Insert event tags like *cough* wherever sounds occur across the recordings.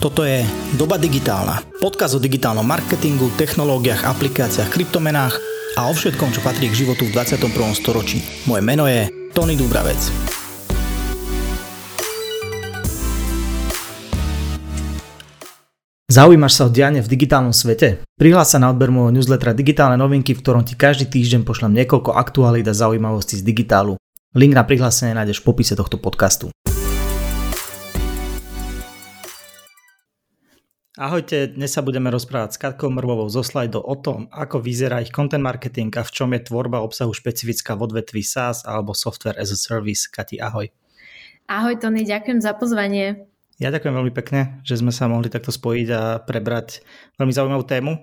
Toto je Doba digitálna. Podkaz o digitálnom marketingu, technológiách, aplikáciách, kryptomenách a o všetkom, čo patrí k životu v 21. storočí. Moje meno je Tony Dubravec. Zaujímaš sa o diane v digitálnom svete? Prihlás sa na odber môjho newslettera Digitálne novinky, v ktorom ti každý týždeň pošlem niekoľko aktualít a zaujímavostí z digitálu. Link na prihlásenie nájdeš v popise tohto podcastu. Ahojte, dnes sa budeme rozprávať s Katkou Mrvovou zo Slido o tom, ako vyzerá ich content marketing a v čom je tvorba obsahu špecifická v odvetví SaaS alebo Software as a Service. Kati, ahoj. Ahoj Tony, ďakujem za pozvanie. Ja ďakujem veľmi pekne, že sme sa mohli takto spojiť a prebrať veľmi zaujímavú tému.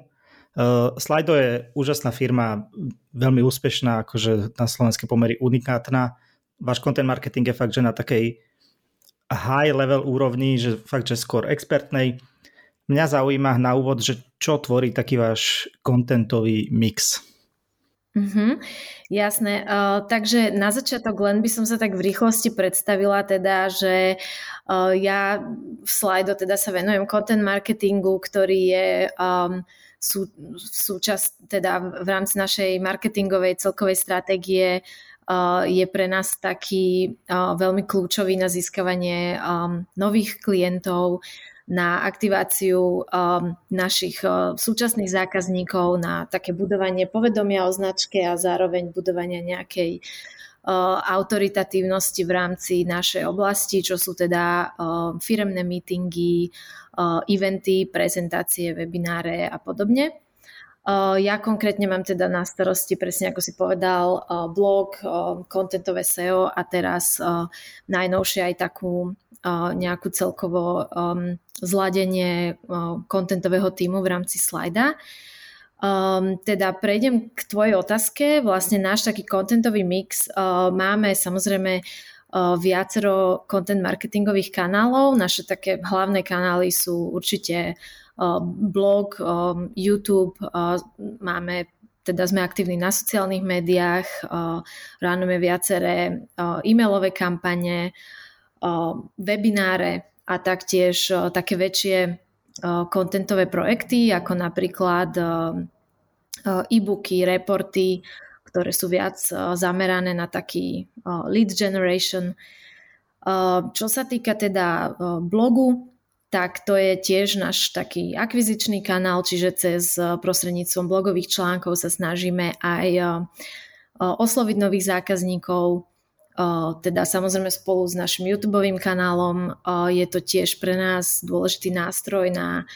Uh, Slido je úžasná firma, veľmi úspešná, akože na slovenské pomery unikátna. Váš content marketing je fakt, že na takej high level úrovni, že fakt, že skôr expertnej Mňa zaujíma na úvod, že čo tvorí taký váš kontentový mix. Mm-hmm, jasné, uh, takže na začiatok len by som sa tak v rýchlosti predstavila teda, že uh, ja v Slido teda sa venujem content marketingu, ktorý je um, sú, súčasť teda v rámci našej marketingovej celkovej stratégie uh, je pre nás taký uh, veľmi kľúčový na získavanie um, nových klientov, na aktiváciu um, našich uh, súčasných zákazníkov, na také budovanie povedomia o značke a zároveň budovania nejakej uh, autoritatívnosti v rámci našej oblasti, čo sú teda uh, firemné meetingy, uh, eventy, prezentácie, webináre a podobne. Uh, ja konkrétne mám teda na starosti, presne ako si povedal, uh, blog, kontentové SEO a teraz najnovšie aj takú nejakú celkovo um, zladenie kontentového týmu v rámci slajda. Um, teda prejdem k tvojej otázke. Vlastne náš taký kontentový mix uh, máme samozrejme uh, viacero content marketingových kanálov. Naše také hlavné kanály sú určite blog, um, YouTube, uh, máme teda sme aktívni na sociálnych médiách, ránujeme viaceré e-mailové kampane, webináre a taktiež také väčšie kontentové projekty, ako napríklad e-booky, reporty, ktoré sú viac zamerané na taký lead generation. Čo sa týka teda blogu, tak to je tiež náš taký akvizičný kanál, čiže cez prostredníctvom blogových článkov sa snažíme aj osloviť nových zákazníkov, teda samozrejme spolu s našim YouTube kanálom je to tiež pre nás dôležitý nástroj na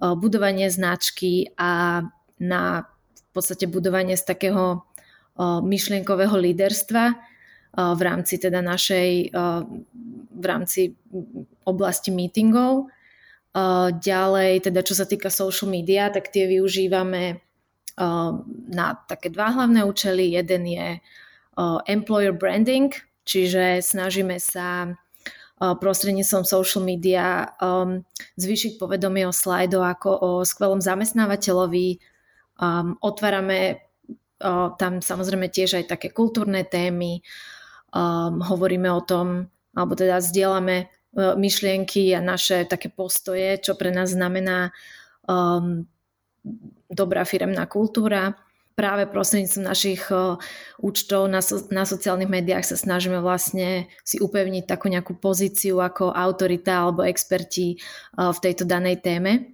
budovanie značky a na v podstate budovanie z takého myšlienkového líderstva v rámci teda našej v rámci oblasti meetingov. Ďalej, teda čo sa týka social media, tak tie využívame na také dva hlavné účely. Jeden je employer branding, Čiže snažíme sa prostredníctvom social media um, zvýšiť povedomie o slajdo ako o skvelom zamestnávateľovi. Um, otvárame uh, tam samozrejme tiež aj také kultúrne témy. Um, hovoríme o tom, alebo teda zdieľame myšlienky a naše také postoje, čo pre nás znamená um, dobrá firemná kultúra práve prostredníctvom našich účtov na, so, na sociálnych médiách sa snažíme vlastne si upevniť takú nejakú pozíciu ako autorita alebo experti v tejto danej téme.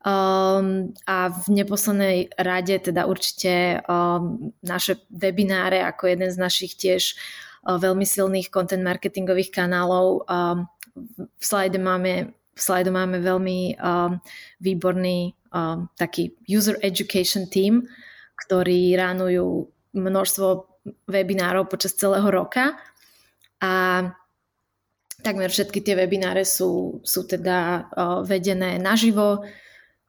Um, a v neposlednej rade teda určite um, naše webináre ako jeden z našich tiež uh, veľmi silných content marketingových kanálov. Um, v slajde máme v slajde máme veľmi um, výborný um, taký user education team, ktorí ránujú množstvo webinárov počas celého roka a takmer všetky tie webináre sú, sú teda uh, vedené naživo.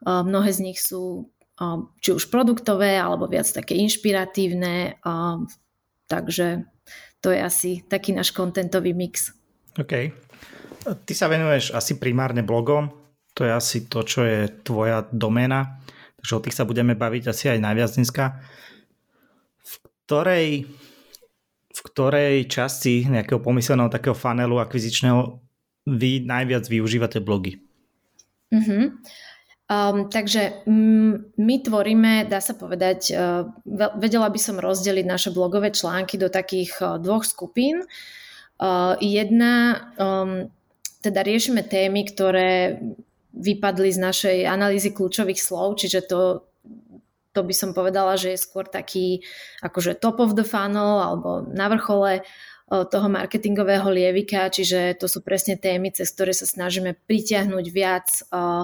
Uh, mnohé z nich sú uh, či už produktové, alebo viac také inšpiratívne. Uh, takže to je asi taký náš kontentový mix. OK. Ty sa venuješ asi primárne blogom, to je asi to, čo je tvoja doména takže o tých sa budeme baviť asi aj najviac dneska. V ktorej, v ktorej časti nejakého pomyselného takého fanelu akvizičného vy najviac využívate blogy? Uh-huh. Um, takže my tvoríme, dá sa povedať, uh, vedela by som rozdeliť naše blogové články do takých uh, dvoch skupín. Uh, jedna, um, teda riešime témy, ktoré vypadli z našej analýzy kľúčových slov, čiže to, to by som povedala, že je skôr taký akože top of the funnel alebo na vrchole toho marketingového lievika, čiže to sú presne témy, cez ktoré sa snažíme pritiahnuť viac uh,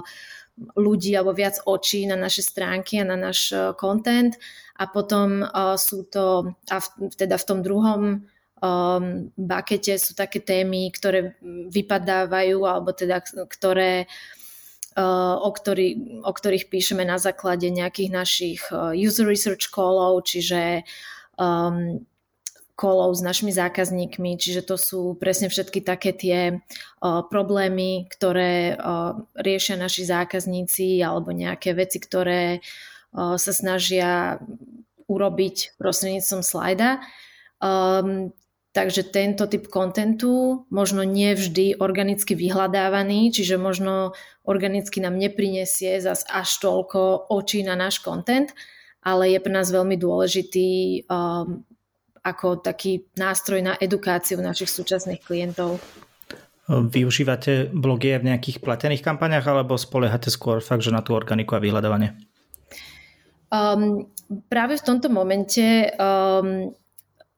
ľudí alebo viac očí na naše stránky a na náš e, content. A potom sú to, a v, teda v tom druhom um, bakete sú také témy, ktoré vypadávajú alebo teda ktoré uh, o, ktorý, o ktorých píšeme na základe nejakých našich user research callov, čiže um, kolov s našimi zákazníkmi, čiže to sú presne všetky také tie uh, problémy, ktoré uh, riešia naši zákazníci alebo nejaké veci, ktoré uh, sa snažia urobiť prostredníctvom slajda. Um, takže tento typ kontentu možno nie vždy organicky vyhľadávaný, čiže možno organicky nám neprinesie zas až toľko očí na náš kontent, ale je pre nás veľmi dôležitý um, ako taký nástroj na edukáciu našich súčasných klientov. Využívate blogy v nejakých platených kampaniach alebo spoliehate skôr fakt, že na tú organiku a vyhľadávanie? Um, práve v tomto momente um,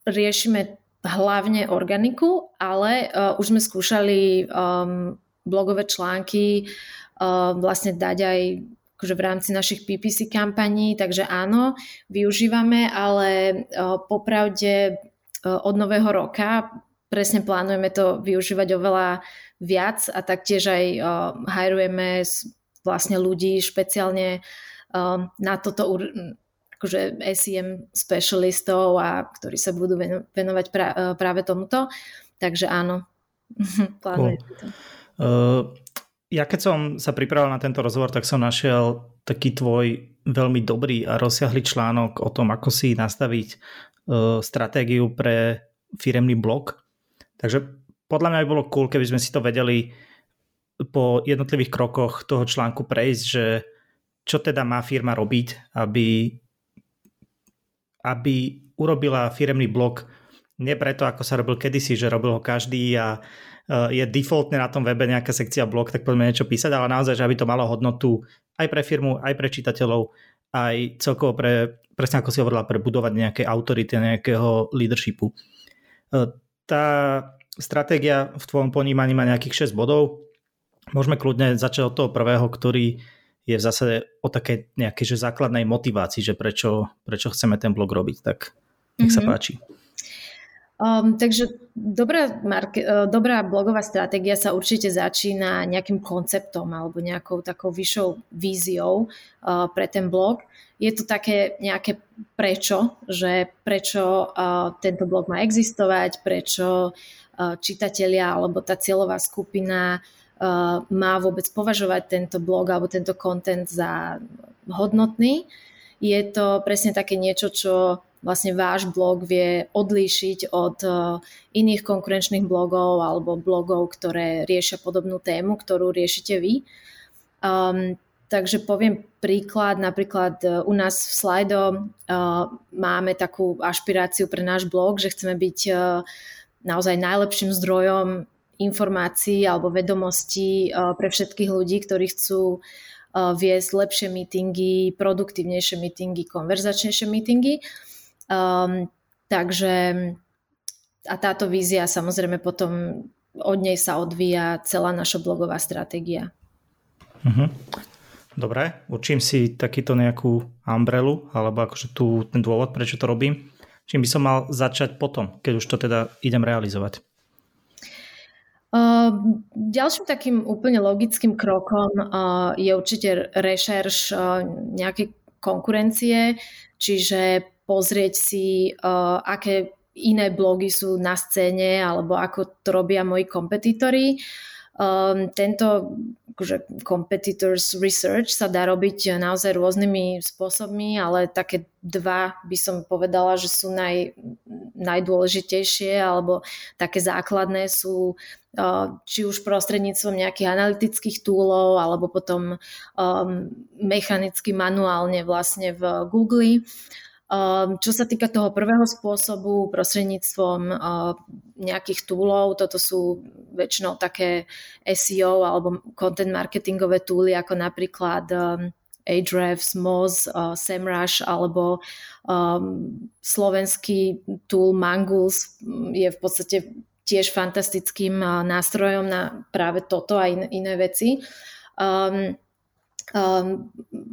riešime hlavne organiku, ale uh, už sme skúšali um, blogové články uh, vlastne dať aj akože v rámci našich PPC kampaní, takže áno, využívame, ale popravde od nového roka presne plánujeme to využívať oveľa viac a taktiež aj hajrujeme vlastne ľudí špeciálne na toto akože SEM specialistov a ktorí sa budú venovať práve tomuto. Takže áno, *laughs* plánujeme cool. to. Uh, ja keď som sa pripravil na tento rozhovor, tak som našiel taký tvoj veľmi dobrý a rozsiahly článok o tom, ako si nastaviť uh, stratégiu pre firemný blog. Takže podľa mňa by bolo cool, keby sme si to vedeli po jednotlivých krokoch toho článku prejsť, že čo teda má firma robiť, aby, aby urobila firemný blog nie preto, ako sa robil kedysi, že robil ho každý a Eh, je defaultne na tom webe nejaká sekcia blog, tak poďme niečo písať, ale naozaj, že aby to malo hodnotu aj pre firmu, aj pre čitateľov, aj celkovo pre, presne ako si hovorila, pre budovať nejaké autority, nejakého leadershipu. Eh, tá stratégia v tvojom ponímaní má nejakých 6 bodov. Môžeme kľudne začať od toho prvého, ktorý je v zásade o také nejakej že základnej motivácii, že prečo, prečo chceme ten blog robiť. Tak nech sa mm-hmm. páči. Um, takže dobrá, marke, dobrá blogová stratégia sa určite začína nejakým konceptom alebo nejakou takou vyššou víziou uh, pre ten blog. Je to také nejaké prečo, že prečo uh, tento blog má existovať, prečo uh, čitatelia alebo tá cieľová skupina uh, má vôbec považovať tento blog alebo tento content za hodnotný. Je to presne také niečo, čo vlastne váš blog vie odlíšiť od e, iných konkurenčných blogov alebo blogov, ktoré riešia podobnú tému, ktorú riešite vy. Um, takže poviem príklad, napríklad e, u nás v Slido uh, máme takú ašpiráciu pre náš blog, že chceme byť uh, naozaj najlepším zdrojom informácií alebo vedomostí uh, pre všetkých ľudí, ktorí chcú viesť lepšie meetingy, produktívnejšie meetingy, konverzačnejšie meetingy. Um, takže a táto vízia samozrejme potom od nej sa odvíja celá naša blogová stratégia. Uh-huh. Dobre, určím si takýto nejakú umbrelu, alebo akože tu ten dôvod, prečo to robím. Čím by som mal začať potom, keď už to teda idem realizovať? Uh, ďalším takým úplne logickým krokom uh, je určite rešerš uh, nejakej konkurencie, čiže pozrieť si, uh, aké iné blogy sú na scéne alebo ako to robia moji kompetitori. Um, tento akože competitors research sa dá robiť naozaj rôznymi spôsobmi, ale také dva by som povedala, že sú naj, najdôležitejšie alebo také základné sú či už prostredníctvom nejakých analytických túlov alebo potom um, mechanicky manuálne vlastne v Google. Um, čo sa týka toho prvého spôsobu prostredníctvom uh, nejakých túlov, toto sú väčšinou také SEO alebo content marketingové túly ako napríklad um, Ahrefs, Moz, SEMrush alebo slovenský tool Manguls je v podstate tiež fantastickým nástrojom na práve toto a in, iné veci. Um, um,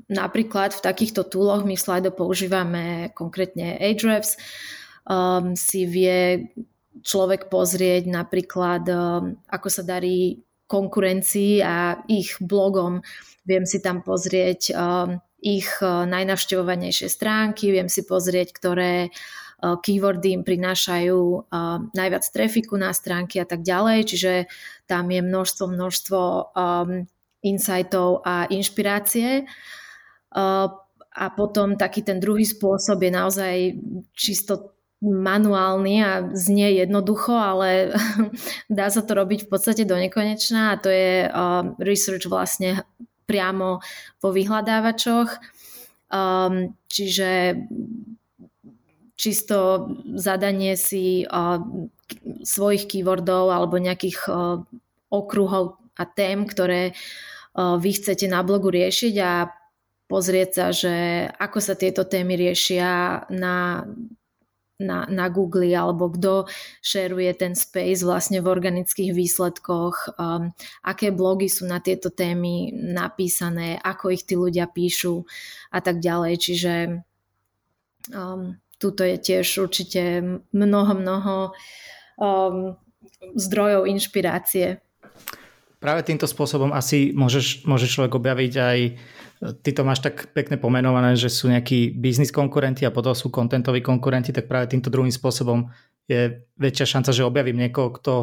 napríklad v takýchto túloch my v Slido používame konkrétne Ahrefs, um, si vie človek pozrieť napríklad, um, ako sa darí konkurencii a ich blogom. Viem si tam pozrieť um, ich uh, najnavštevovanejšie stránky, viem si pozrieť, ktoré uh, keywordy im prinášajú eh, najviac trafiku na stránky a tak ďalej, čiže tam je množstvo, množstvo um, insightov a inšpirácie. A potom taký ten druhý spôsob je naozaj čisto manuálny a znie jednoducho, ale *laughs* dá sa to robiť v podstate do nekonečná a to je research vlastne priamo vo vyhľadávačoch. Um, čiže čisto zadanie si uh, svojich keywordov alebo nejakých uh, okruhov a tém, ktoré vy chcete na blogu riešiť a pozrieť sa, že ako sa tieto témy riešia na, na, na Google alebo kto šeruje ten space vlastne v organických výsledkoch, um, aké blogy sú na tieto témy napísané, ako ich tí ľudia píšu a tak ďalej. Čiže um, tuto je tiež určite mnoho, mnoho um, zdrojov inšpirácie. Práve týmto spôsobom asi môžeš, môže človek objaviť aj, ty to máš tak pekne pomenované, že sú nejakí biznis konkurenti a potom sú kontentoví konkurenti, tak práve týmto druhým spôsobom je väčšia šanca, že objavím niekoho, kto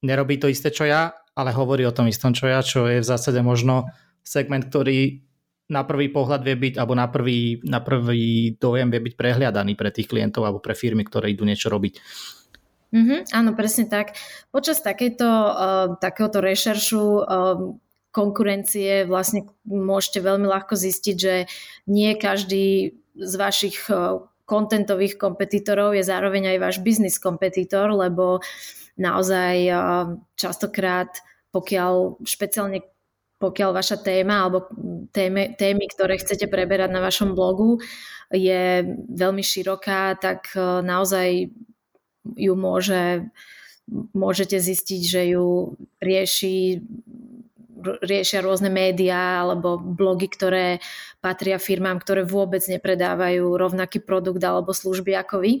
nerobí to isté, čo ja, ale hovorí o tom istom, čo ja, čo je v zásade možno segment, ktorý na prvý pohľad vie byť, alebo na prvý, na prvý dojem vie byť prehliadaný pre tých klientov alebo pre firmy, ktoré idú niečo robiť. Mm-hmm, áno, presne tak. Počas takejto, uh, takéhoto rešeršu uh, konkurencie vlastne môžete veľmi ľahko zistiť, že nie každý z vašich uh, kontentových kompetitorov je zároveň aj váš biznis kompetitor, lebo naozaj uh, častokrát pokiaľ špeciálne pokiaľ vaša téma alebo témy, témy, ktoré chcete preberať na vašom blogu, je veľmi široká, tak naozaj ju môže, môžete zistiť, že ju rieši riešia rôzne médiá alebo blogy, ktoré patria firmám, ktoré vôbec nepredávajú rovnaký produkt alebo služby ako vy.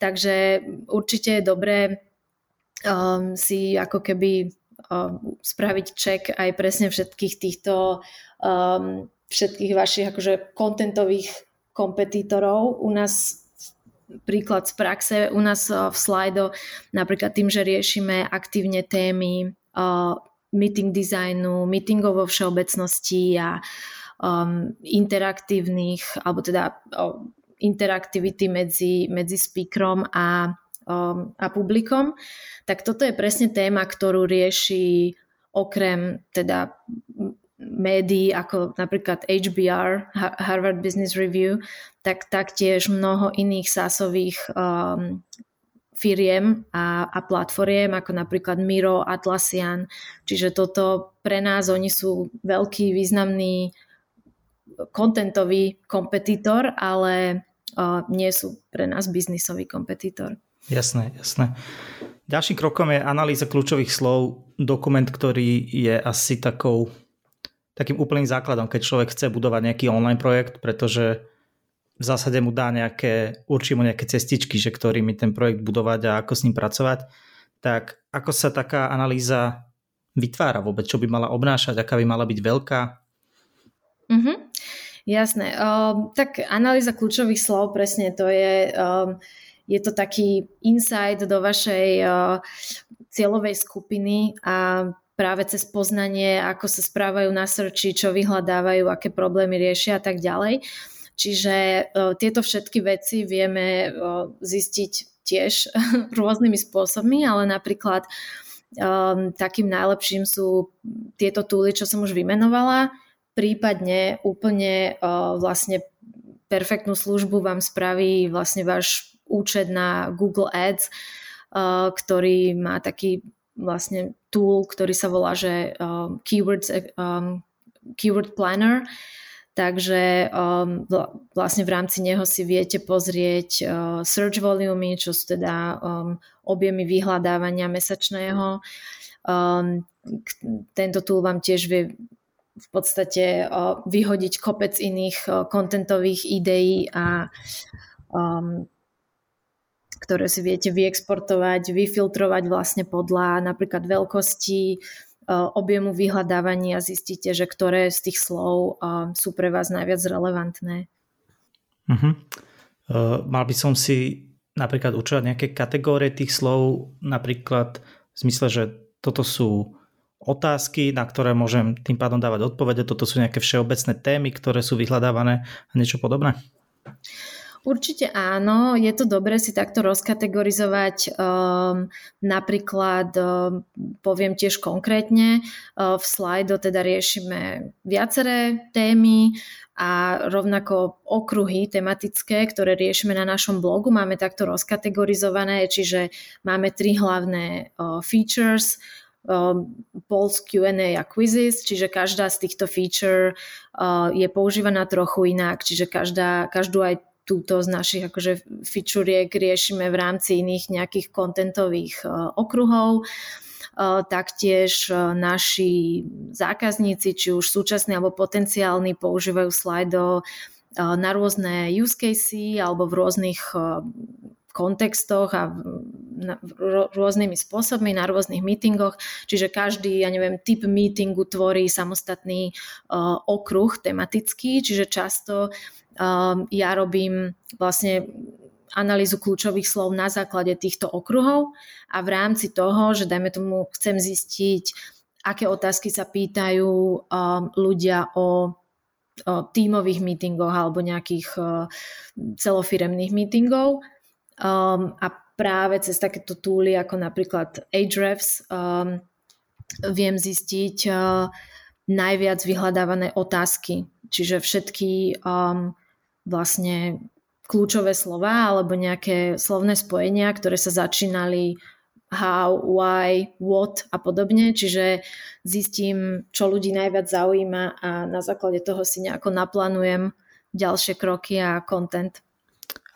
Takže určite je dobré um, si ako keby Um, spraviť check aj presne všetkých týchto um, všetkých vašich akože kontentových kompetitorov. U nás príklad z praxe, u nás uh, v Slido napríklad tým, že riešime aktívne témy uh, meeting designu, meetingov vo všeobecnosti a um, interaktívnych, alebo teda uh, interaktivity medzi, medzi speakerom a um, a publikom, tak toto je presne téma, ktorú rieši okrem teda médií ako napríklad HBR, Harvard Business Review, tak taktiež mnoho iných sásových um, firiem a, a platformiem ako napríklad Miro, Atlassian. Čiže toto pre nás, oni sú veľký, významný kontentový kompetitor, ale uh, nie sú pre nás biznisový kompetitor. Jasné, jasné. Ďalším krokom je analýza kľúčových slov, dokument, ktorý je asi takou, takým úplným základom, keď človek chce budovať nejaký online projekt, pretože v zásade mu dá nejaké, určí mu nejaké cestičky, že ktorými ten projekt budovať a ako s ním pracovať. Tak ako sa taká analýza vytvára vôbec, čo by mala obnášať, aká by mala byť veľká? Mm-hmm. Jasné. Um, tak analýza kľúčových slov, presne to je... Um, je to taký insight do vašej uh, cieľovej skupiny a práve cez poznanie, ako sa správajú na searchi, čo vyhľadávajú, aké problémy riešia a tak ďalej. Čiže uh, tieto všetky veci vieme uh, zistiť tiež *laughs* rôznymi spôsobmi, ale napríklad um, takým najlepším sú tieto túly, čo som už vymenovala, prípadne úplne uh, vlastne perfektnú službu vám spraví vlastne váš účet na Google Ads, uh, ktorý má taký vlastne tool, ktorý sa volá, že um, Keywords, um, Keyword Planner, Takže um, vlastne v rámci neho si viete pozrieť uh, search volumy, čo sú teda um, objemy vyhľadávania mesačného. Um, tento tool vám tiež vie v podstate uh, vyhodiť kopec iných uh, kontentových ideí a um, ktoré si viete vyexportovať, vyfiltrovať vlastne podľa napríklad veľkosti, E, objemu vyhľadávania zistíte, že ktoré z tých slov e, sú pre vás najviac relevantné. Uh-huh. Uh, mal by som si napríklad určovať nejaké kategórie tých slov, napríklad v zmysle, že toto sú otázky, na ktoré môžem tým pádom dávať odpovede, toto sú nejaké všeobecné témy, ktoré sú vyhľadávané a niečo podobné? Určite áno, je to dobré si takto rozkategorizovať. Um, napríklad um, poviem tiež konkrétne, uh, v slajdo teda riešime viaceré témy a rovnako okruhy tematické, ktoré riešime na našom blogu, máme takto rozkategorizované, čiže máme tri hlavné uh, features, Polls Q&A a quizzes, čiže každá z týchto feature je používaná trochu inak, čiže každá, každú aj túto z našich akože fičuriek riešime v rámci iných nejakých kontentových e, okruhov. E, taktiež e, naši zákazníci, či už súčasní alebo potenciálni, používajú Slido na rôzne use casey alebo v rôznych kontextoch a rôznymi spôsobmi na rôznych meetingoch. Čiže každý, ja neviem, typ meetingu tvorí samostatný uh, okruh tematický, čiže často ja robím vlastne analýzu kľúčových slov na základe týchto okruhov a v rámci toho, že dajme tomu chcem zistiť, aké otázky sa pýtajú um, ľudia o, tímových meetingoch alebo nejakých uh, celofiremných meetingov um, a práve cez takéto túly ako napríklad Ahrefs viem zistiť uh, najviac vyhľadávané otázky. Čiže všetky um, vlastne kľúčové slova alebo nejaké slovné spojenia, ktoré sa začínali how, why, what a podobne, čiže zistím, čo ľudí najviac zaujíma a na základe toho si nejako naplánujem ďalšie kroky a content.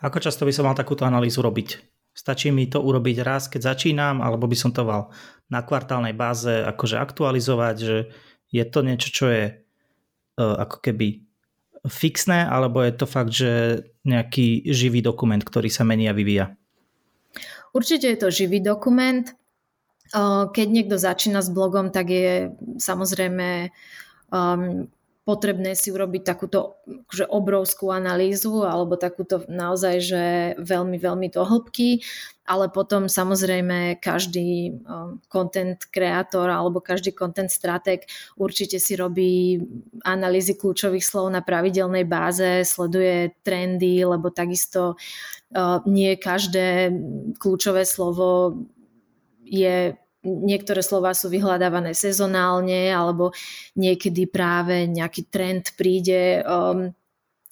Ako často by som mal takúto analýzu robiť? Stačí mi to urobiť raz, keď začínam, alebo by som to mal na kvartálnej báze akože aktualizovať, že je to niečo, čo je uh, ako keby fixné, alebo je to fakt, že nejaký živý dokument, ktorý sa mení a vyvíja? Určite je to živý dokument. Keď niekto začína s blogom, tak je samozrejme um, potrebné si urobiť takúto že obrovskú analýzu alebo takúto naozaj, že veľmi, veľmi do hĺbky, ale potom samozrejme každý um, content kreator alebo každý content strateg určite si robí analýzy kľúčových slov na pravidelnej báze, sleduje trendy, lebo takisto uh, nie každé kľúčové slovo je niektoré slova sú vyhľadávané sezonálne alebo niekedy práve nejaký trend príde, um,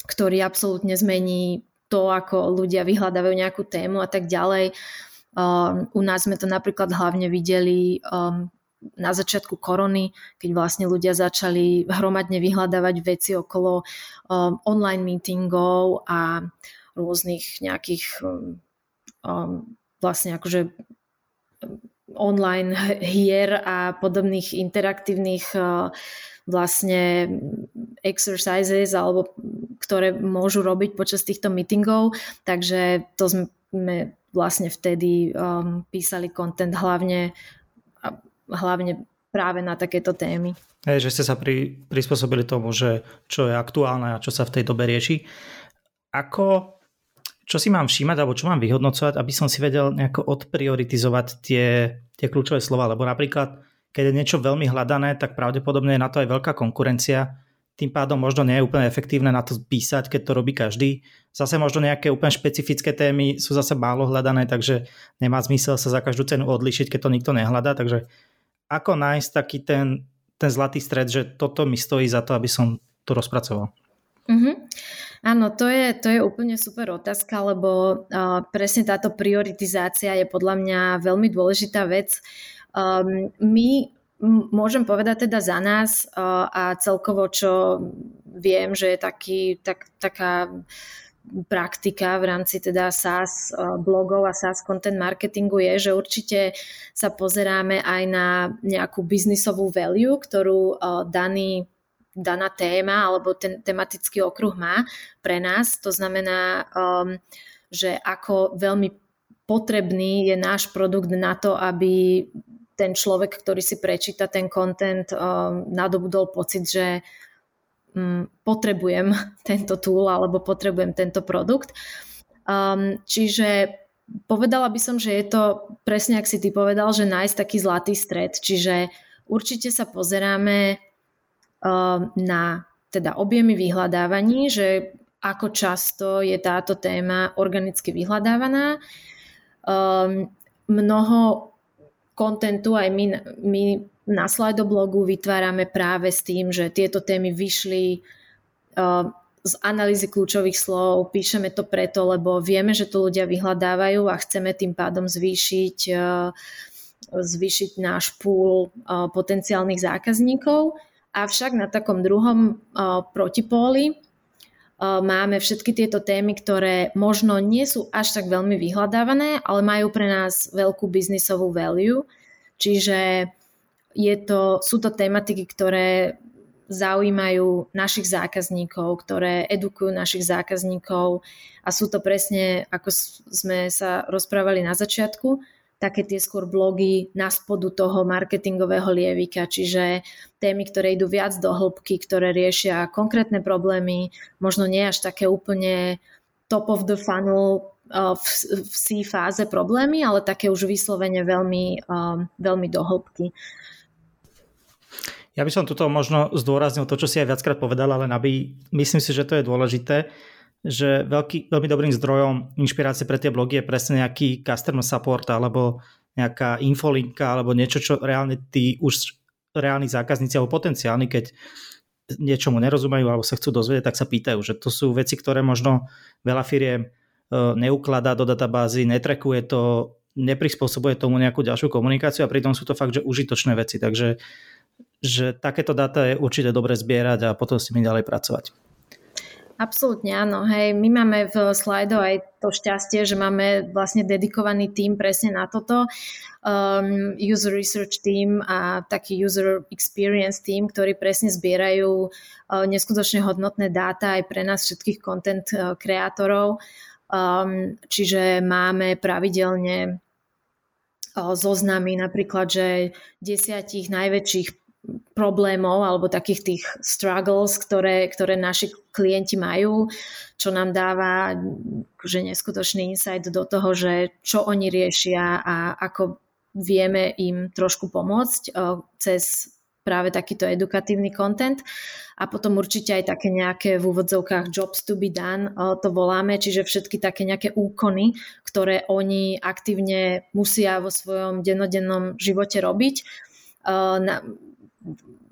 ktorý absolútne zmení to, ako ľudia vyhľadávajú nejakú tému a tak ďalej. Um, u nás sme to napríklad hlavne videli um, na začiatku korony, keď vlastne ľudia začali hromadne vyhľadávať veci okolo um, online meetingov a rôznych nejakých um, um, vlastne akože online hier a podobných interaktívnych uh, vlastne exercises alebo ktoré môžu robiť počas týchto meetingov. Takže to sme vlastne vtedy um, písali content hlavne, hlavne práve na takéto témy. Hej, že ste sa pri, prispôsobili tomu, že čo je aktuálne a čo sa v tej dobe rieši. Ako čo si mám všímať alebo čo mám vyhodnocovať, aby som si vedel nejako odprioritizovať tie, tie kľúčové slova, lebo napríklad keď je niečo veľmi hľadané, tak pravdepodobne je na to aj veľká konkurencia, tým pádom možno nie je úplne efektívne na to písať, keď to robí každý. Zase možno nejaké úplne špecifické témy sú zase málo hľadané, takže nemá zmysel sa za každú cenu odlišiť, keď to nikto nehľadá. Takže ako nájsť taký ten, ten zlatý stred, že toto mi stojí za to, aby som to rozpracoval? Mm-hmm. Áno, to je, to je úplne super otázka, lebo uh, presne táto prioritizácia je podľa mňa veľmi dôležitá vec. Um, my môžem povedať teda za nás a celkovo, čo viem, že je taký, tak, taká praktika v rámci teda SaaS blogov a SaaS content marketingu je, že určite sa pozeráme aj na nejakú biznisovú value, ktorú daný daná téma alebo ten tematický okruh má pre nás. To znamená, um, že ako veľmi potrebný je náš produkt na to, aby ten človek, ktorý si prečíta ten content, um, nadobudol pocit, že um, potrebujem *laughs* tento tool alebo potrebujem tento produkt. Um, čiže povedala by som, že je to presne, ak si ty povedal, že nájsť taký zlatý stred. Čiže určite sa pozeráme na teda objemy vyhľadávaní, že ako často je táto téma organicky vyhľadávaná. Um, mnoho kontentu aj my, my na Slido-blogu vytvárame práve s tým, že tieto témy vyšli uh, z analýzy kľúčových slov, píšeme to preto, lebo vieme, že to ľudia vyhľadávajú a chceme tým pádom zvýšiť, uh, zvýšiť náš púl uh, potenciálnych zákazníkov. Avšak na takom druhom uh, protipóli máme všetky tieto témy, ktoré možno nie sú až tak veľmi vyhľadávané, ale majú pre nás veľkú biznisovú value. Čiže je to, sú to tematiky, ktoré zaujímajú našich zákazníkov, ktoré edukujú našich zákazníkov a sú to presne, ako sme sa rozprávali na začiatku, také tie skôr blogy na spodu toho marketingového lievika, čiže témy, ktoré idú viac do hĺbky, ktoré riešia konkrétne problémy, možno nie až také úplne top of the funnel uh, v, v C fáze problémy, ale také už vyslovene veľmi, um, veľmi do hĺbky. Ja by som tuto možno zdôraznil to, čo si aj viackrát povedal, ale aby, myslím si, že to je dôležité že veľký, veľmi dobrým zdrojom inšpirácie pre tie blogy je presne nejaký customer support alebo nejaká infolinka alebo niečo, čo reálne tí už reálni zákazníci alebo potenciálni, keď niečomu nerozumejú alebo sa chcú dozvedieť, tak sa pýtajú, že to sú veci, ktoré možno veľa firiem e, neukladá do databázy, netrekuje to, neprispôsobuje tomu nejakú ďalšiu komunikáciu a pritom sú to fakt, že užitočné veci. Takže že takéto dáta je určite dobre zbierať a potom s nimi ďalej pracovať. Absolútne áno. Hej, my máme v Slido aj to šťastie, že máme vlastne dedikovaný tým presne na toto. Um, user research team a taký user experience team, ktorí presne zbierajú uh, neskutočne hodnotné dáta aj pre nás všetkých content uh, kreatorov. Um, čiže máme pravidelne uh, zoznamy napríklad, že desiatich najväčších problémov alebo takých tých struggles, ktoré, ktoré naši klienti majú, čo nám dáva že neskutočný insight do toho, že čo oni riešia a ako vieme im trošku pomôcť cez práve takýto edukatívny content a potom určite aj také nejaké v úvodzovkách jobs to be done, to voláme, čiže všetky také nejaké úkony, ktoré oni aktívne musia vo svojom dennodennom živote robiť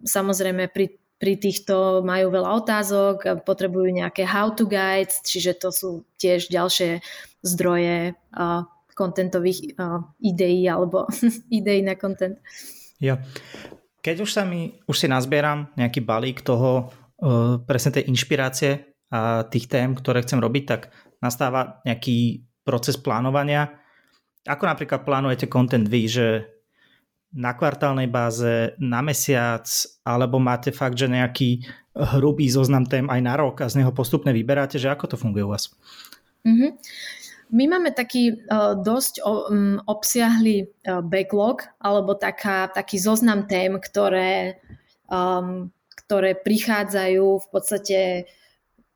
samozrejme pri, pri týchto majú veľa otázok, potrebujú nejaké how-to guides, čiže to sú tiež ďalšie zdroje uh, kontentových uh, ideí alebo *laughs* ideí na kontent. Ja. Keď už sa mi, už si nazbieram nejaký balík toho, uh, presne tej inšpirácie a tých tém, ktoré chcem robiť, tak nastáva nejaký proces plánovania. Ako napríklad plánujete content vy, že na kvartálnej báze, na mesiac, alebo máte fakt, že nejaký hrubý zoznam tém aj na rok a z neho postupne vyberáte, že ako to funguje u vás? Mm-hmm. My máme taký uh, dosť um, obsiahly uh, backlog, alebo taká, taký zoznam tém, ktoré, um, ktoré prichádzajú v podstate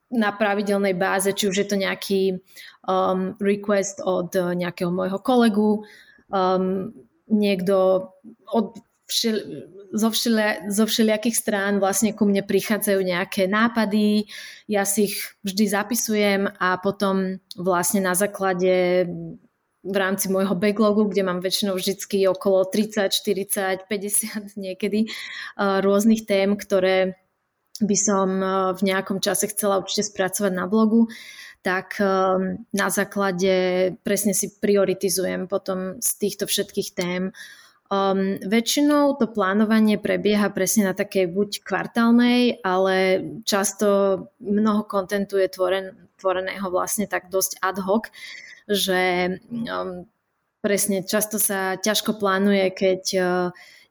na pravidelnej báze, či už je to nejaký um, request od nejakého môjho kolegu, um, niekto od, všel, zo, všeli, zo všelijakých strán vlastne ku mne prichádzajú nejaké nápady, ja si ich vždy zapisujem a potom vlastne na základe v rámci môjho backlogu, kde mám väčšinou vždycky okolo 30, 40, 50 niekedy uh, rôznych tém, ktoré by som uh, v nejakom čase chcela určite spracovať na blogu, tak um, na základe presne si prioritizujem potom z týchto všetkých tém. Um, väčšinou to plánovanie prebieha presne na takej buď kvartálnej, ale často mnoho kontentu je tvoren, tvoreného vlastne tak dosť ad hoc, že um, presne často sa ťažko plánuje, keď uh,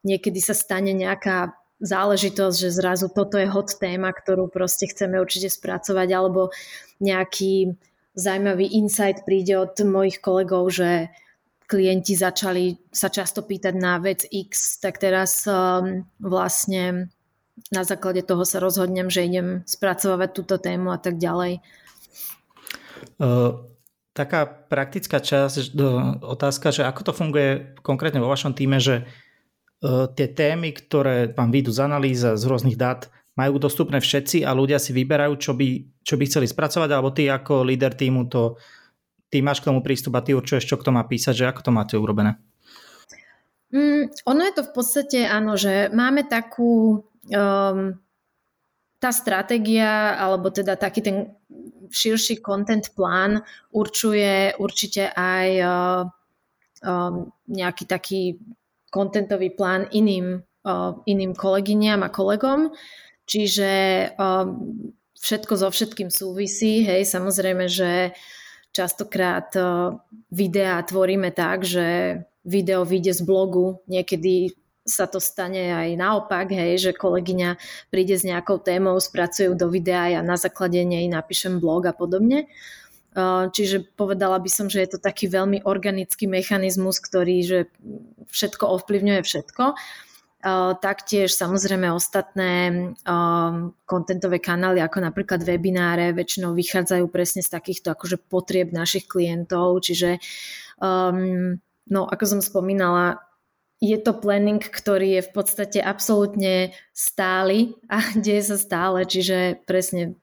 niekedy sa stane nejaká záležitosť, že zrazu toto je hot téma, ktorú proste chceme určite spracovať, alebo nejaký zaujímavý insight príde od mojich kolegov, že klienti začali sa často pýtať na vec X, tak teraz um, vlastne na základe toho sa rozhodnem, že idem spracovať túto tému a tak ďalej. Uh, taká praktická časť, uh, otázka, že ako to funguje konkrétne vo vašom týme, že tie témy, ktoré vám vyjdú z analýza z rôznych dát, majú dostupné všetci a ľudia si vyberajú, čo by, čo by chceli spracovať, alebo ty ako líder týmu to ty máš k tomu prístup a ty určuješ, čo kto má písať, že ako to máte urobené? Mm, ono je to v podstate áno, že máme takú um, tá stratégia, alebo teda taký ten širší content plán určuje určite aj um, nejaký taký kontentový plán iným, iným kolegyniam a kolegom. Čiže všetko so všetkým súvisí. Hej, samozrejme, že častokrát videá tvoríme tak, že video vyjde z blogu, niekedy sa to stane aj naopak, hej, že kolegyňa príde s nejakou témou, spracujú do videa ja na základe nej napíšem blog a podobne. Čiže povedala by som, že je to taký veľmi organický mechanizmus, ktorý že všetko ovplyvňuje všetko. Taktiež samozrejme ostatné kontentové kanály, ako napríklad webináre, väčšinou vychádzajú presne z takýchto akože potrieb našich klientov, čiže um, no ako som spomínala, je to planning, ktorý je v podstate absolútne stály a *laughs* deje sa stále, čiže presne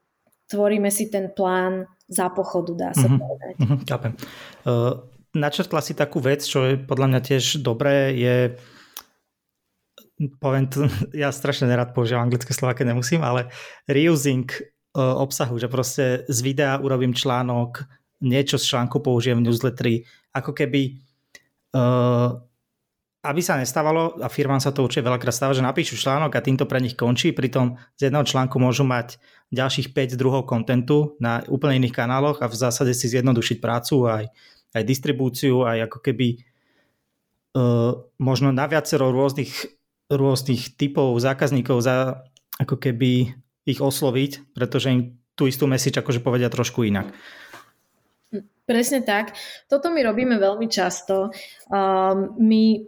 tvoríme si ten plán za pochodu, dá sa mm-hmm. povedať. Mm-hmm, Uh, načrtla si takú vec, čo je podľa mňa tiež dobré, je poviem tu, *laughs* ja strašne nerad používam anglické slova, keď nemusím, ale reusing uh, obsahu, že proste z videa urobím článok, niečo z článku použijem v newsletteri, ako keby uh, aby sa nestávalo, a firmám sa to určite veľakrát stáva, že napíšu článok a týmto pre nich končí, pritom z jedného článku môžu mať ďalších 5 druhov kontentu na úplne iných kanáloch a v zásade si zjednodušiť prácu aj, aj distribúciu, aj ako keby uh, možno na viacero rôznych rôznych typov zákazníkov za ako keby ich osloviť, pretože im tú istú message akože povedia trošku inak. Presne tak. Toto my robíme veľmi často. Um, my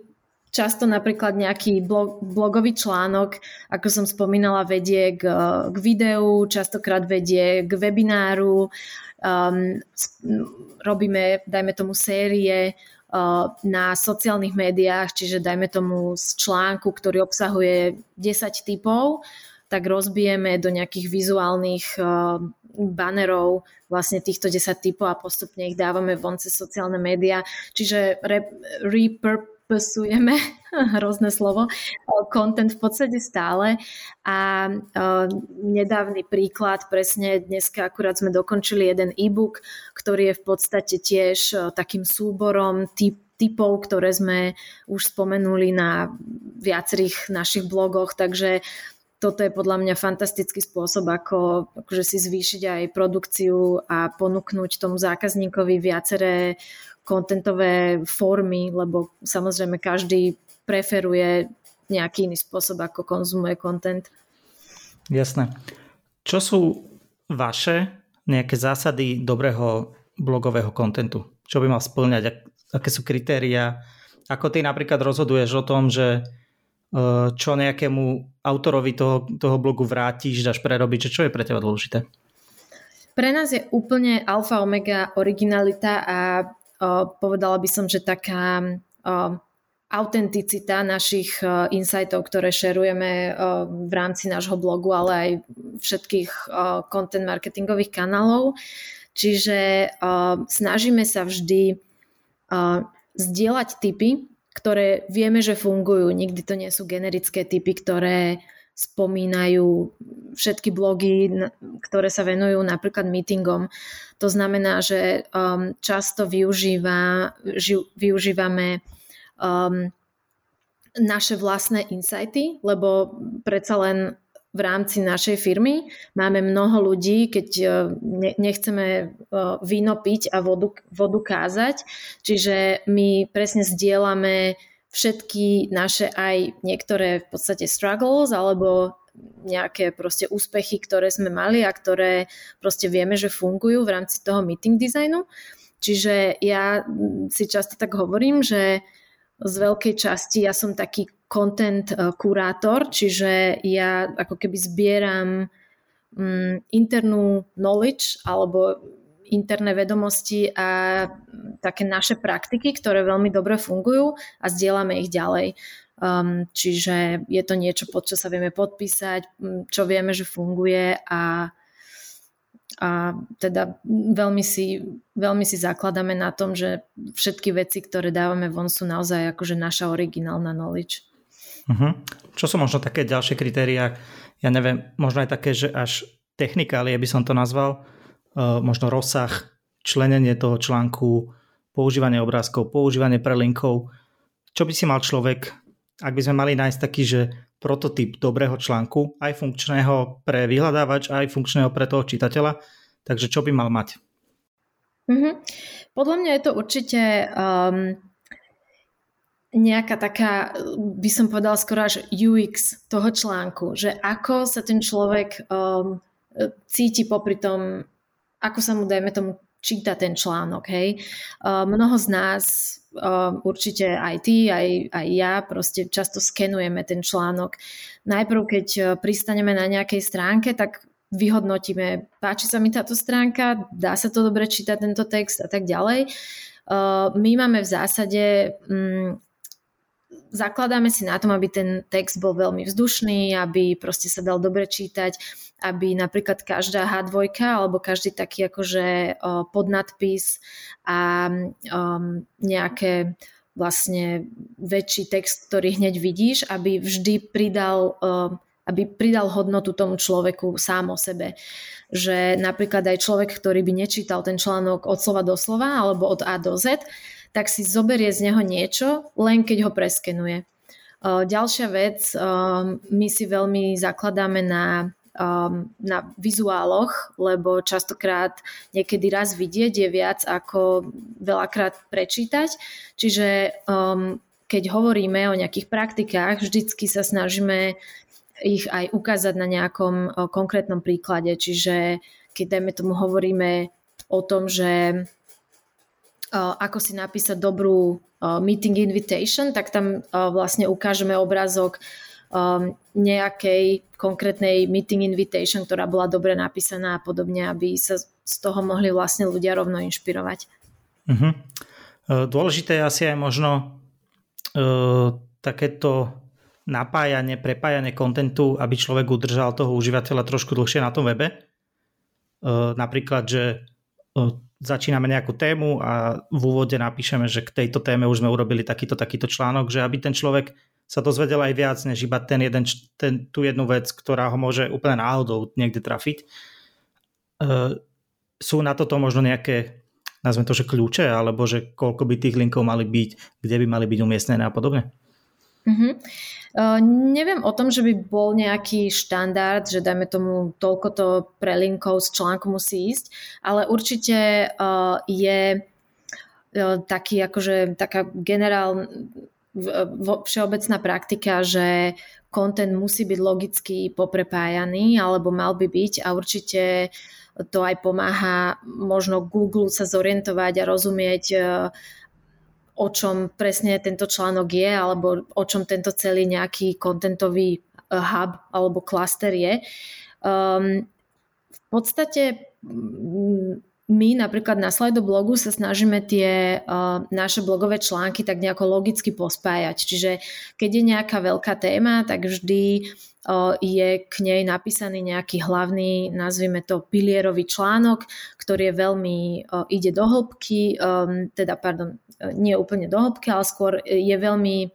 často napríklad nejaký blog, blogový článok, ako som spomínala, vedie k, k videu, častokrát vedie k webináru, um, robíme, dajme tomu, série na sociálnych médiách, čiže dajme tomu z článku, ktorý obsahuje 10 typov, tak rozbijeme do nejakých vizuálnych banerov vlastne týchto 10 typov a postupne ich dávame von cez sociálne médiá. Čiže re, repurposujeme, hrozné *laughs* slovo, content v podstate stále. A uh, nedávny príklad, presne dneska akurát sme dokončili jeden e-book, ktorý je v podstate tiež uh, takým súborom typ, typov, ktoré sme už spomenuli na viacerých našich blogoch, takže toto je podľa mňa fantastický spôsob, ako akože si zvýšiť aj produkciu a ponúknuť tomu zákazníkovi viaceré kontentové formy, lebo samozrejme každý preferuje nejaký iný spôsob, ako konzumuje kontent. Jasné. Čo sú vaše nejaké zásady dobrého blogového kontentu? Čo by mal splňať? Aké sú kritéria? Ako ty napríklad rozhoduješ o tom, že Eh, čo nejakému autorovi toho, toho blogu vrátiš, dáš prerobiť, čo je pre teba dôležité? Pre nás je úplne alfa omega originalita a povedala by som, že taká autenticita našich insightov, ktoré šerujeme v rámci nášho blogu, ale aj všetkých content marketingových kanálov. Čiže snažíme sa vždy zdieľať typy, ktoré vieme, že fungujú. Nikdy to nie sú generické typy, ktoré spomínajú všetky blogy, ktoré sa venujú napríklad meetingom. To znamená, že um, často využíva, ži, využívame um, naše vlastné insighty, lebo predsa len v rámci našej firmy máme mnoho ľudí, keď uh, nechceme uh, víno piť a vodu, vodu kázať, čiže my presne zdieľame všetky naše aj niektoré v podstate struggles alebo nejaké proste úspechy, ktoré sme mali a ktoré proste vieme, že fungujú v rámci toho meeting designu. Čiže ja si často tak hovorím, že z veľkej časti ja som taký content eh, kurátor, čiže ja ako keby zbieram um, internú knowledge alebo interné vedomosti a také naše praktiky, ktoré veľmi dobre fungujú a zdieľame ich ďalej. Um, čiže je to niečo, pod čo sa vieme podpísať, čo vieme, že funguje a, a teda veľmi si, veľmi si zakladáme na tom, že všetky veci, ktoré dávame von sú naozaj akože naša originálna knowledge. Uh-huh. Čo sú možno také ďalšie kritériá? Ja neviem, možno aj také, že až technikálie by som to nazval, možno rozsah, členenie toho článku, používanie obrázkov, používanie prelinkov. Čo by si mal človek, ak by sme mali nájsť taký, že prototyp dobrého článku, aj funkčného pre vyhľadávač, aj funkčného pre toho čitateľa, takže čo by mal mať? Mm-hmm. Podľa mňa je to určite um, nejaká taká, by som povedala skoro až UX toho článku, že ako sa ten človek um, cíti popri tom ako sa mu, dajme tomu, číta ten článok, hej. Mnoho z nás, určite aj ty, aj, aj ja, proste často skenujeme ten článok. Najprv, keď pristaneme na nejakej stránke, tak vyhodnotíme, páči sa mi táto stránka, dá sa to dobre čítať tento text a tak ďalej. My máme v zásade um, zakladáme si na tom, aby ten text bol veľmi vzdušný, aby proste sa dal dobre čítať, aby napríklad každá H2 alebo každý taký akože podnadpis a um, nejaké vlastne väčší text, ktorý hneď vidíš, aby vždy pridal um, aby pridal hodnotu tomu človeku sám o sebe. Že napríklad aj človek, ktorý by nečítal ten článok od slova do slova alebo od A do Z, tak si zoberie z neho niečo, len keď ho preskenuje. Ďalšia vec, my si veľmi zakladáme na, na vizuáloch, lebo častokrát niekedy raz vidieť je viac ako veľakrát prečítať. Čiže keď hovoríme o nejakých praktikách, vždycky sa snažíme ich aj ukázať na nejakom konkrétnom príklade. Čiže keď dajme tomu hovoríme o tom, že ako si napísať dobrú meeting invitation, tak tam vlastne ukážeme obrázok nejakej konkrétnej meeting invitation, ktorá bola dobre napísaná a podobne, aby sa z toho mohli vlastne ľudia rovno inšpirovať. Uh-huh. Dôležité je asi aj možno uh, takéto napájanie, prepájanie kontentu, aby človek udržal toho užívateľa trošku dlhšie na tom webe. Uh, napríklad, že začíname nejakú tému a v úvode napíšeme, že k tejto téme už sme urobili takýto, takýto článok, že aby ten človek sa dozvedel aj viac, než iba ten jeden, ten, tú jednu vec, ktorá ho môže úplne náhodou niekde trafiť. E, sú na toto možno nejaké, nazvem to, že kľúče, alebo že koľko by tých linkov mali byť, kde by mali byť umiestnené a podobne? Mm-hmm. Uh, neviem o tom, že by bol nejaký štandard, že dajme tomu toľko to pre linkov z článku musí ísť, ale určite uh, je uh, taký akože taká generál všeobecná praktika, že content musí byť logicky poprepájaný alebo mal by byť a určite to aj pomáha možno Google sa zorientovať a rozumieť o čom presne tento článok je alebo o čom tento celý nejaký kontentový eh, hub alebo klaster je. Um, v podstate mm, my napríklad na Slido sa snažíme tie uh, naše blogové články tak nejako logicky pospájať. Čiže keď je nejaká veľká téma, tak vždy uh, je k nej napísaný nejaký hlavný, nazvime to pilierový článok, ktorý je veľmi, uh, ide do hĺbky, um, teda pardon, nie úplne do hĺbky, ale skôr je veľmi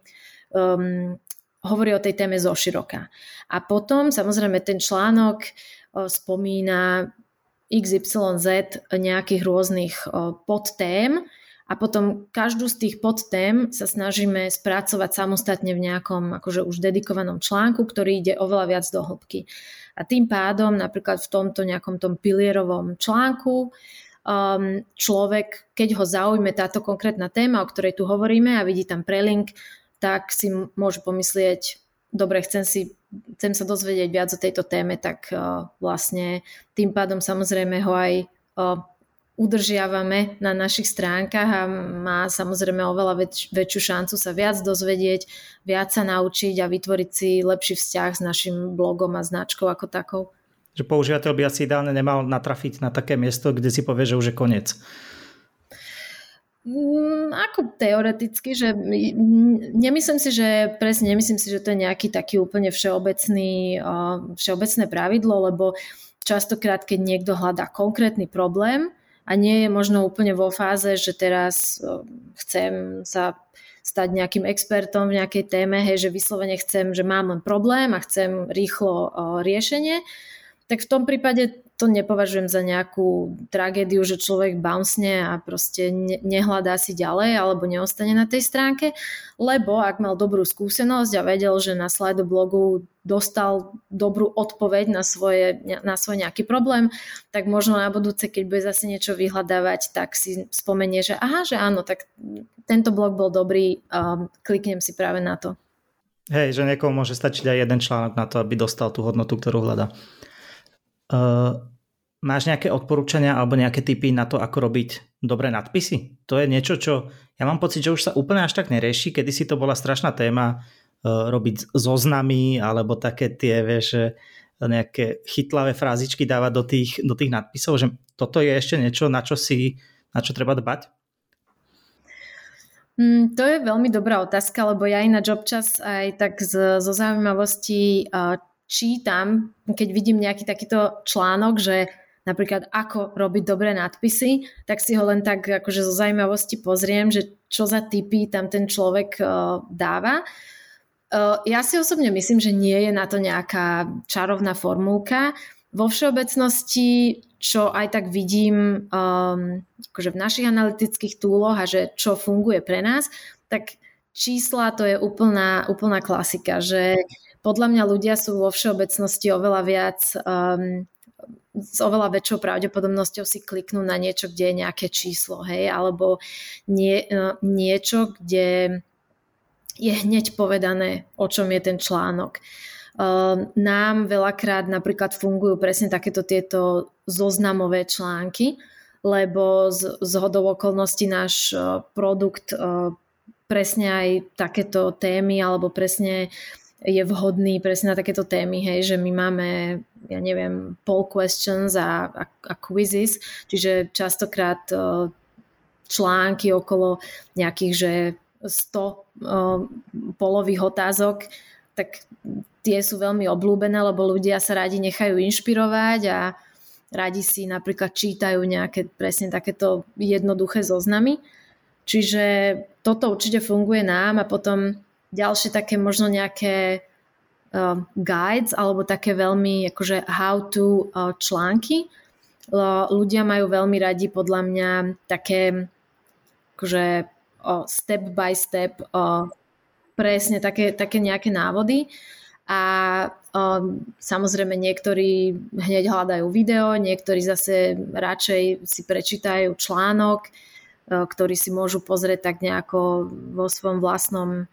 um, hovorí o tej téme zo široka. A potom samozrejme ten článok spomína XYZ nejakých rôznych podtém a potom každú z tých podtém sa snažíme spracovať samostatne v nejakom akože už dedikovanom článku, ktorý ide oveľa viac do hĺbky. A tým pádom napríklad v tomto nejakom tom pilierovom článku um, človek, keď ho zaujme táto konkrétna téma, o ktorej tu hovoríme a vidí tam prelink, tak si môže pomyslieť, dobre, chcem si chcem sa dozvedieť viac o tejto téme, tak uh, vlastne tým pádom samozrejme ho aj uh, udržiavame na našich stránkach a má samozrejme oveľa väč- väčšiu šancu sa viac dozvedieť, viac sa naučiť a vytvoriť si lepší vzťah s našim blogom a značkou ako takou. Že používateľ by asi ideálne nemal natrafiť na také miesto, kde si povie, že už je koniec. Mm, ako teoreticky, že nemyslím si, že presne nemyslím si, že to je nejaký taký úplne všeobecný, všeobecné pravidlo, lebo častokrát, keď niekto hľadá konkrétny problém a nie je možno úplne vo fáze, že teraz chcem sa stať nejakým expertom v nejakej téme, hej, že vyslovene chcem, že mám len problém a chcem rýchlo riešenie, tak v tom prípade to nepovažujem za nejakú tragédiu, že človek bouncne a proste nehľadá si ďalej alebo neostane na tej stránke, lebo ak mal dobrú skúsenosť a vedel, že na slajdo blogu dostal dobrú odpoveď na, svoje, na svoj nejaký problém, tak možno na budúce, keď bude zase niečo vyhľadávať, tak si spomenie, že aha, že áno, tak tento blog bol dobrý, um, kliknem si práve na to. Hej, že niekomu môže stačiť aj jeden článok na to, aby dostal tú hodnotu, ktorú hľadá. Uh, máš nejaké odporúčania alebo nejaké typy na to, ako robiť dobré nadpisy? To je niečo, čo ja mám pocit, že už sa úplne až tak nerieši. Kedy si to bola strašná téma uh, robiť zoznamy alebo také tie, vieš, nejaké chytlavé frázičky dávať do tých, do tých nadpisov, že toto je ešte niečo, na čo si, na čo treba dbať? Mm, to je veľmi dobrá otázka, lebo ja ináč občas aj tak z, zo zaujímavosti uh, čítam, keď vidím nejaký takýto článok, že napríklad ako robiť dobré nadpisy, tak si ho len tak akože zo zaujímavosti pozriem, že čo za typy tam ten človek uh, dáva. Uh, ja si osobne myslím, že nie je na to nejaká čarovná formulka. Vo všeobecnosti, čo aj tak vidím um, akože v našich analytických túloch a že čo funguje pre nás, tak čísla to je úplná, úplná klasika, že podľa mňa ľudia sú vo všeobecnosti oveľa viac um, s oveľa väčšou pravdepodobnosťou si kliknú na niečo, kde je nejaké číslo, hej, alebo nie, uh, niečo, kde je hneď povedané, o čom je ten článok. Uh, nám veľakrát napríklad fungujú presne takéto tieto zoznamové články, lebo z, z hodou okolností náš uh, produkt presne aj takéto témy alebo presne je vhodný presne na takéto témy, hej, že my máme, ja neviem, poll questions a, a, a quizzes, čiže častokrát uh, články okolo nejakých, že 100 uh, polových otázok, tak tie sú veľmi oblúbené, lebo ľudia sa radi nechajú inšpirovať a radi si napríklad čítajú nejaké presne takéto jednoduché zoznamy. Čiže toto určite funguje nám a potom ďalšie také možno nejaké uh, guides alebo také veľmi akože how to uh, články. Uh, ľudia majú veľmi radi podľa mňa také akože uh, step by step uh, presne také, také nejaké návody a um, samozrejme niektorí hneď hľadajú video, niektorí zase radšej si prečítajú článok, uh, ktorý si môžu pozrieť tak nejako vo svojom vlastnom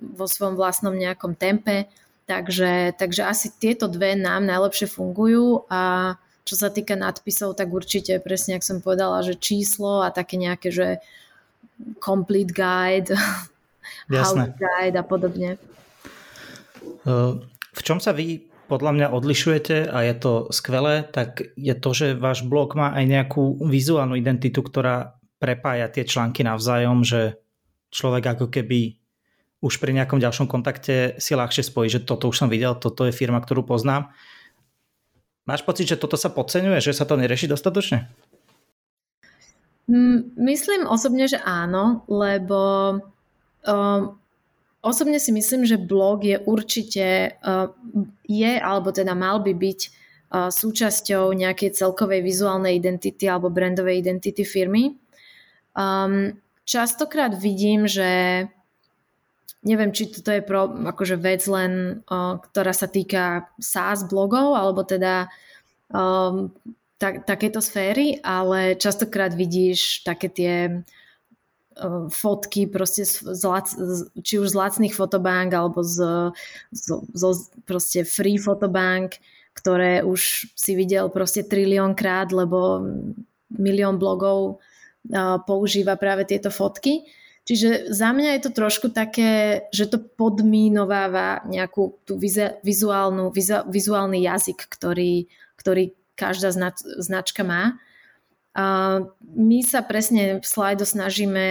vo svojom vlastnom nejakom tempe. Takže, takže asi tieto dve nám najlepšie fungujú a čo sa týka nadpisov, tak určite presne, ak som povedala, že číslo a také nejaké, že complete guide, *laughs* Jasné. house guide a podobne. V čom sa vy podľa mňa odlišujete a je to skvelé, tak je to, že váš blog má aj nejakú vizuálnu identitu, ktorá prepája tie články navzájom, že človek ako keby už pri nejakom ďalšom kontakte si ľahšie spojí, že toto už som videl, toto je firma, ktorú poznám. Máš pocit, že toto sa podceňuje, že sa to nerieši dostatočne? Myslím osobne, že áno, lebo um, Osobne si myslím, že blog je určite, uh, je alebo teda mal by byť uh, súčasťou nejakej celkovej vizuálnej identity alebo brandovej identity firmy. Um, častokrát vidím, že neviem, či toto je pro, akože vec len, uh, ktorá sa týka SaaS blogov, alebo teda um, tak, takéto sféry, ale častokrát vidíš také tie fotky proste z, z, či už z lacných fotobank alebo z, z, z proste free fotobank, ktoré už si videl proste trilión krát, lebo milión blogov uh, používa práve tieto fotky. Čiže za mňa je to trošku také, že to podmínováva nejakú tú vizuálnu, vizuálny jazyk, ktorý, ktorý každá značka má. A my sa presne v slajdo snažíme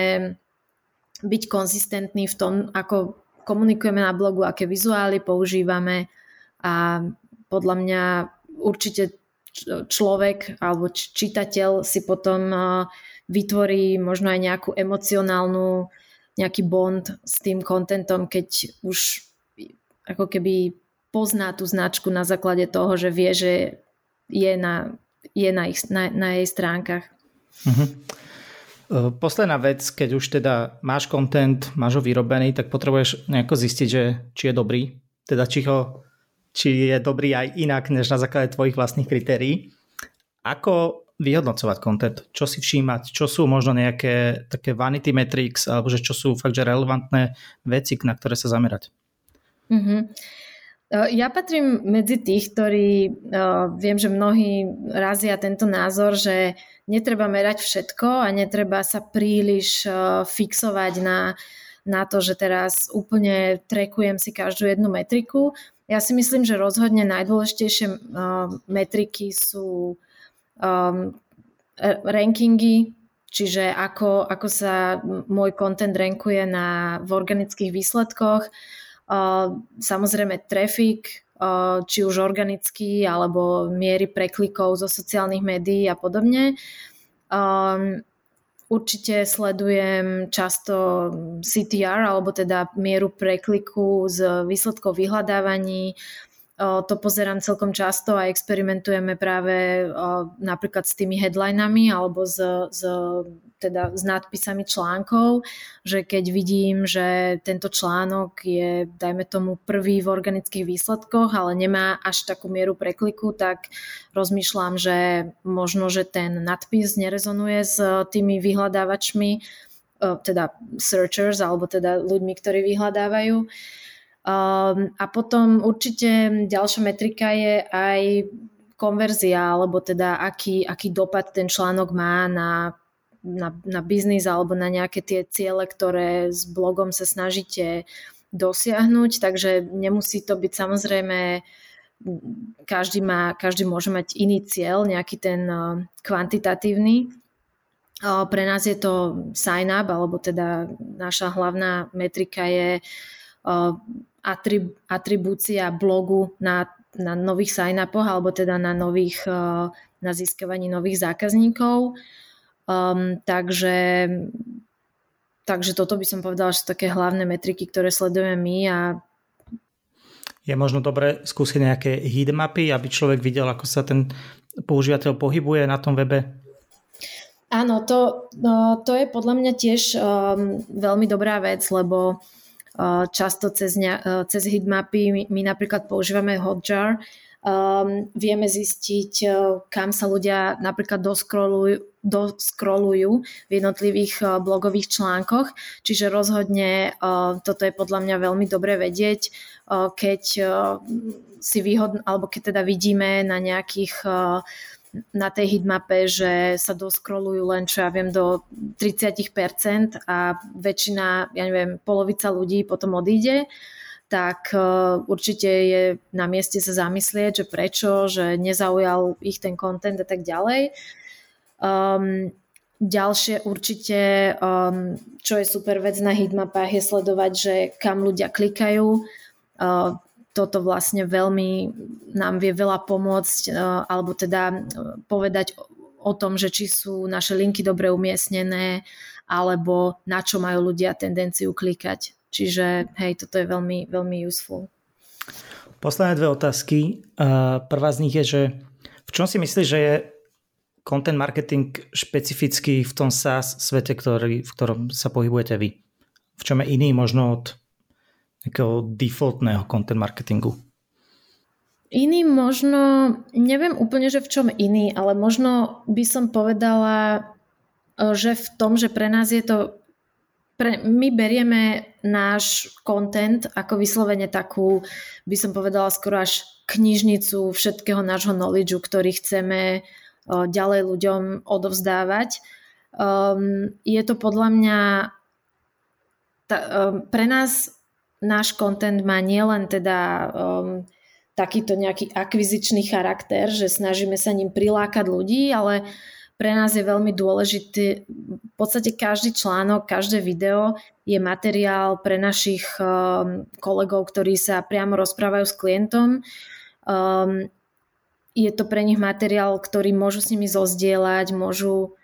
byť konzistentní v tom, ako komunikujeme na blogu, aké vizuály používame a podľa mňa určite človek alebo čitateľ si potom vytvorí možno aj nejakú emocionálnu, nejaký bond s tým kontentom, keď už ako keby pozná tú značku na základe toho, že vie, že je na je na, ich, na, na jej stránkach. Uh-huh. Posledná vec, keď už teda máš content, máš ho vyrobený, tak potrebuješ nejako zistiť, že či je dobrý. Teda či, ho, či je dobrý aj inak, než na základe tvojich vlastných kritérií. Ako vyhodnocovať content? Čo si všímať? Čo sú možno nejaké také vanity metrics, alebo že čo sú fakt, že relevantné veci, na ktoré sa zamerať? Uh-huh. Ja patrím medzi tých, ktorí viem, že mnohí razia tento názor, že netreba merať všetko a netreba sa príliš fixovať na, na to, že teraz úplne trekujem si každú jednu metriku. Ja si myslím, že rozhodne najdôležitejšie metriky sú rankingy, čiže ako, ako sa môj content rankuje na, v organických výsledkoch, Samozrejme trafik, či už organický, alebo miery preklikov zo sociálnych médií a podobne. Určite sledujem často CTR, alebo teda mieru prekliku z výsledkov vyhľadávaní, to pozerám celkom často a experimentujeme práve napríklad s tými headlinami alebo s, s, teda s nadpisami článkov, že keď vidím, že tento článok je, dajme tomu, prvý v organických výsledkoch, ale nemá až takú mieru prekliku, tak rozmýšľam, že možno, že ten nadpis nerezonuje s tými vyhľadávačmi, teda searchers alebo teda ľuďmi, ktorí vyhľadávajú. Um, a potom určite ďalšia metrika je aj konverzia, alebo teda aký, aký dopad ten článok má na, na, na biznis alebo na nejaké tie ciele, ktoré s blogom sa snažíte dosiahnuť, takže nemusí to byť samozrejme každý, má, každý môže mať iný cieľ, nejaký ten uh, kvantitatívny. Pre nás je to sign up, alebo teda naša hlavná metrika je uh, atrib, atribúcia blogu na, na nových sign-upoch alebo teda na nových, eh, na získavaní nových zákazníkov. Um, takže, takže toto by som povedala, že sú také hlavné metriky, ktoré sledujeme my a je možno dobre skúsiť nejaké heatmapy, aby človek videl, ako sa ten používateľ pohybuje na tom webe? Áno, to, no, to je podľa mňa tiež um, veľmi dobrá vec, lebo často cez, ne, cez hitmapy my, napríklad používame Hotjar, um, vieme zistiť, kam sa ľudia napríklad doskrolujú, doskrolujú v jednotlivých blogových článkoch, čiže rozhodne toto je podľa mňa veľmi dobre vedieť, keď si výhodn, alebo keď teda vidíme na nejakých na tej hitmape, že sa doskrolujú len, čo ja viem, do 30% a väčšina, ja neviem, polovica ľudí potom odíde, tak určite je na mieste sa zamyslieť, že prečo, že nezaujal ich ten content a tak ďalej. Um, ďalšie určite, um, čo je super vec na hitmapách, je sledovať, že kam ľudia klikajú. Uh, toto vlastne veľmi nám vie veľa pomôcť, uh, alebo teda uh, povedať o tom, že či sú naše linky dobre umiestnené, alebo na čo majú ľudia tendenciu klikať. Čiže hej, toto je veľmi, veľmi useful. Posledné dve otázky. Uh, prvá z nich je, že v čom si myslíš, že je content marketing špecifický v tom SaaS svete, ktorý, v ktorom sa pohybujete vy? V čom je iný možno od nejakého defaultného content marketingu? Iný možno, neviem úplne, že v čom iný, ale možno by som povedala, e, že v tom, že pre nás je to pre, my berieme náš content ako vyslovene takú, by som povedala skoro až knižnicu všetkého nášho knowledgeu, ktorý chceme ďalej ľuďom odovzdávať. Um, je to podľa mňa ta, um, pre nás náš content má nielen teda um, takýto nejaký akvizičný charakter, že snažíme sa ním prilákať ľudí, ale pre nás je veľmi dôležitý, v podstate každý článok, každé video je materiál pre našich um, kolegov, ktorí sa priamo rozprávajú s klientom. Um, je to pre nich materiál, ktorý môžu s nimi zozdieľať, môžu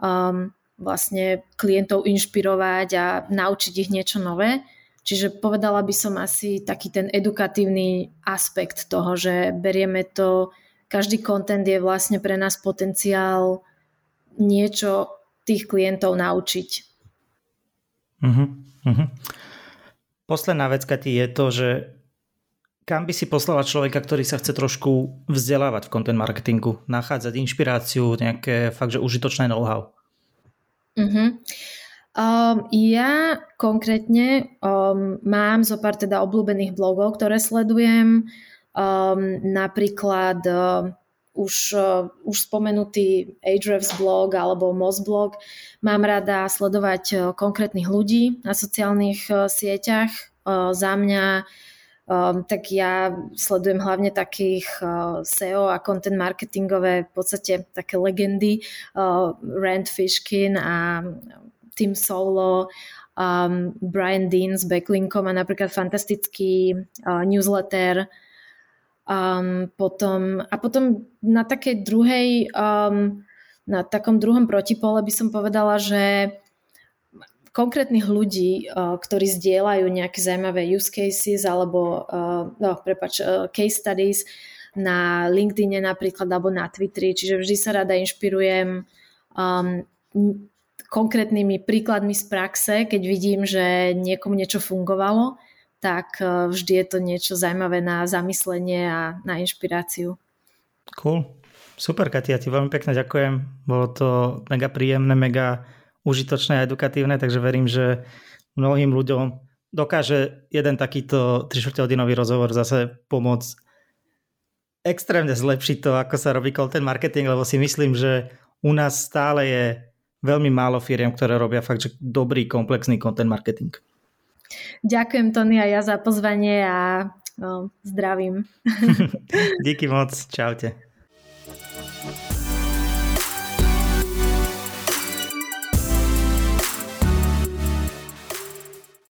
um, vlastne klientov inšpirovať a naučiť ich niečo nové. Čiže povedala by som asi taký ten edukatívny aspekt toho, že berieme to, každý kontent je vlastne pre nás potenciál niečo tých klientov naučiť. Uh-huh, uh-huh. Posledná vec, Kati, je to, že kam by si poslala človeka, ktorý sa chce trošku vzdelávať v content marketingu, nachádzať inšpiráciu, nejaké fakt, že užitočné know-how? Uh-huh. Um, ja konkrétne um, mám zo pár teda obľúbených blogov, ktoré sledujem. Um, napríklad uh, už, uh, už spomenutý Ahrefs blog alebo Moz blog. Mám rada sledovať uh, konkrétnych ľudí na sociálnych uh, sieťach. Uh, za mňa Um, tak ja sledujem hlavne takých uh, SEO a content marketingové v podstate také legendy uh, Rand Fishkin a Tim Solo um, Brian Dean s Backlinkom a napríklad fantastický uh, newsletter. Um, potom, a potom na takej druhej um, na takom druhom protipole by som povedala, že konkrétnych ľudí, uh, ktorí zdieľajú nejaké zaujímavé use cases alebo uh, no, prepač, uh, case studies na LinkedIne napríklad alebo na Twitteri, čiže vždy sa rada inšpirujem um, konkrétnymi príkladmi z praxe, keď vidím, že niekomu niečo fungovalo, tak vždy je to niečo zaujímavé na zamyslenie a na inšpiráciu. Cool. Super, Katia, ti veľmi pekne ďakujem. Bolo to mega príjemné, mega užitočné a edukatívne, takže verím, že mnohým ľuďom dokáže jeden takýto 3 hodinový rozhovor zase pomôcť extrémne zlepšiť to, ako sa robí content marketing, lebo si myslím, že u nás stále je veľmi málo firiem, ktoré robia fakt, že dobrý, komplexný content marketing. Ďakujem Tony a ja za pozvanie a no, zdravím. *laughs* Díky moc, čaute.